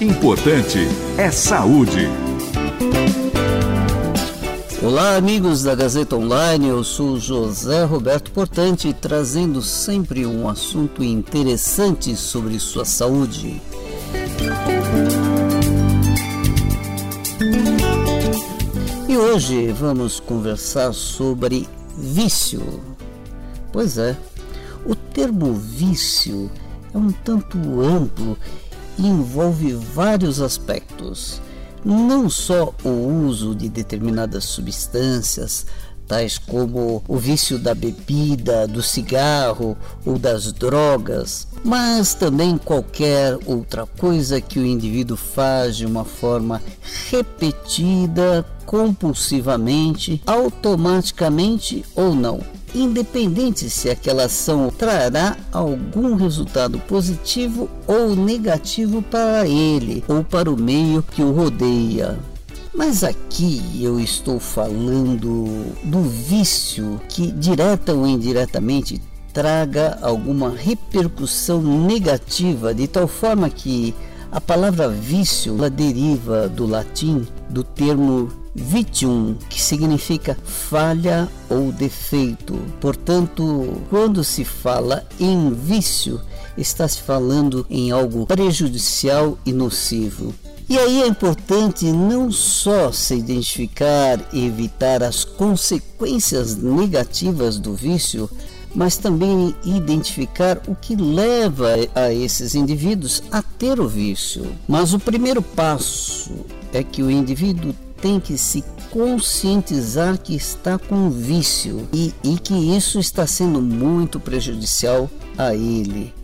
Importante é saúde. Olá, amigos da Gazeta Online. Eu sou José Roberto Portante, trazendo sempre um assunto interessante sobre sua saúde. E hoje vamos conversar sobre vício. Pois é, o termo vício é um tanto amplo envolve vários aspectos. Não só o uso de determinadas substâncias, tais como o vício da bebida, do cigarro ou das drogas, mas também qualquer outra coisa que o indivíduo faz de uma forma repetida, compulsivamente, automaticamente ou não independente se aquela ação trará algum resultado positivo ou negativo para ele ou para o meio que o rodeia. Mas aqui eu estou falando do vício que, direta ou indiretamente, traga alguma repercussão negativa, de tal forma que a palavra vício ela deriva do latim do termo vitium, que significa falha ou defeito. Portanto, quando se fala em vício, está se falando em algo prejudicial e nocivo. E aí é importante não só se identificar e evitar as consequências negativas do vício, mas também identificar o que leva a esses indivíduos a ter o vício. Mas o primeiro passo é que o indivíduo tem que se conscientizar que está com vício e, e que isso está sendo muito prejudicial a ele.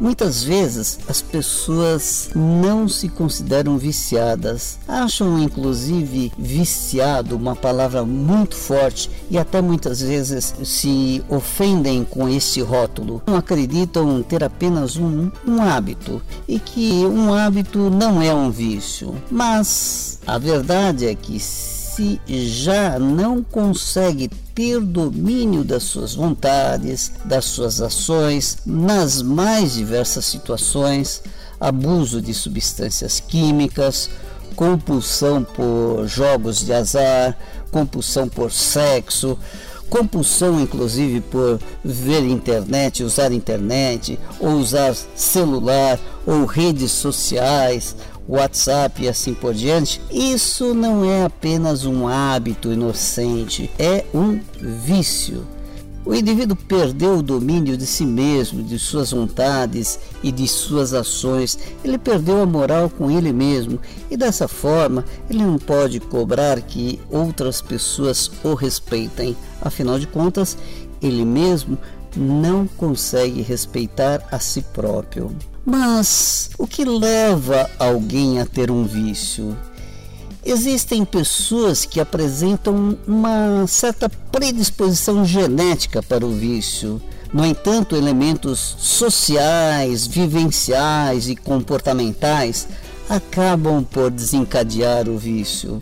Muitas vezes as pessoas não se consideram viciadas, acham inclusive viciado uma palavra muito forte e até muitas vezes se ofendem com esse rótulo. Não acreditam ter apenas um, um hábito e que um hábito não é um vício. Mas a verdade é que se já não consegue ter domínio das suas vontades, das suas ações, nas mais diversas situações, abuso de substâncias químicas, compulsão por jogos de azar, compulsão por sexo, compulsão inclusive por ver internet, usar internet, ou usar celular ou redes sociais, WhatsApp e assim por diante, isso não é apenas um hábito inocente, é um vício. O indivíduo perdeu o domínio de si mesmo, de suas vontades e de suas ações. Ele perdeu a moral com ele mesmo e dessa forma ele não pode cobrar que outras pessoas o respeitem. Afinal de contas, ele mesmo não consegue respeitar a si próprio. Mas o que leva alguém a ter um vício? Existem pessoas que apresentam uma certa predisposição genética para o vício. No entanto, elementos sociais, vivenciais e comportamentais acabam por desencadear o vício.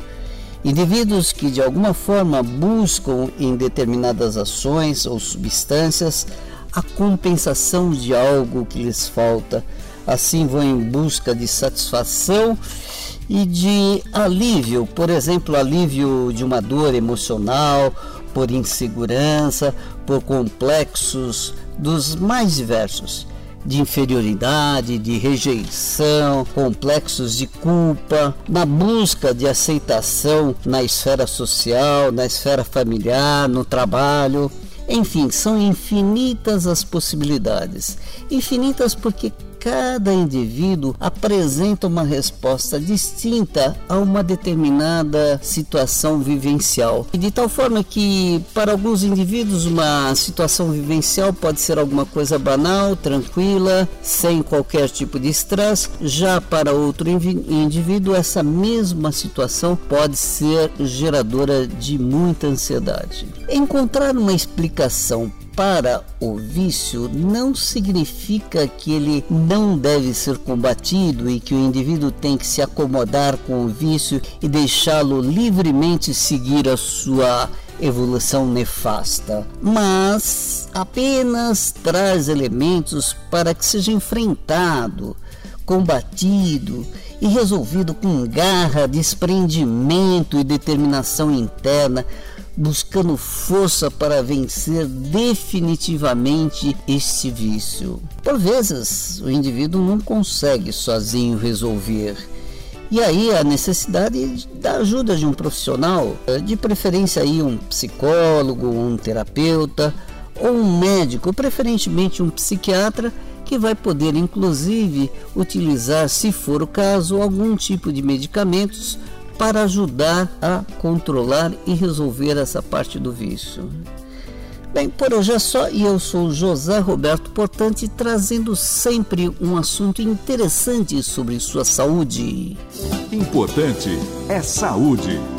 Indivíduos que de alguma forma buscam em determinadas ações ou substâncias a compensação de algo que lhes falta. Assim vão em busca de satisfação e de alívio, por exemplo, alívio de uma dor emocional, por insegurança, por complexos dos mais diversos, de inferioridade, de rejeição, complexos de culpa, na busca de aceitação na esfera social, na esfera familiar, no trabalho. Enfim, são infinitas as possibilidades. Infinitas porque cada indivíduo apresenta uma resposta distinta a uma determinada situação vivencial. E de tal forma que, para alguns indivíduos, uma situação vivencial pode ser alguma coisa banal, tranquila, sem qualquer tipo de estresse, já para outro indivíduo, essa mesma situação pode ser geradora de muita ansiedade. Encontrar uma explicação para o vício não significa que ele não deve ser combatido e que o indivíduo tem que se acomodar com o vício e deixá-lo livremente seguir a sua evolução nefasta, mas apenas traz elementos para que seja enfrentado combatido e resolvido com garra, desprendimento e determinação interna, buscando força para vencer definitivamente este vício. Por vezes, o indivíduo não consegue sozinho resolver. E aí a necessidade da ajuda de um profissional, de preferência aí um psicólogo, um terapeuta ou um médico, preferentemente um psiquiatra, que vai poder inclusive utilizar, se for o caso, algum tipo de medicamentos para ajudar a controlar e resolver essa parte do vício. Bem, por hoje é só e eu sou José Roberto Portante trazendo sempre um assunto interessante sobre sua saúde. Importante é saúde.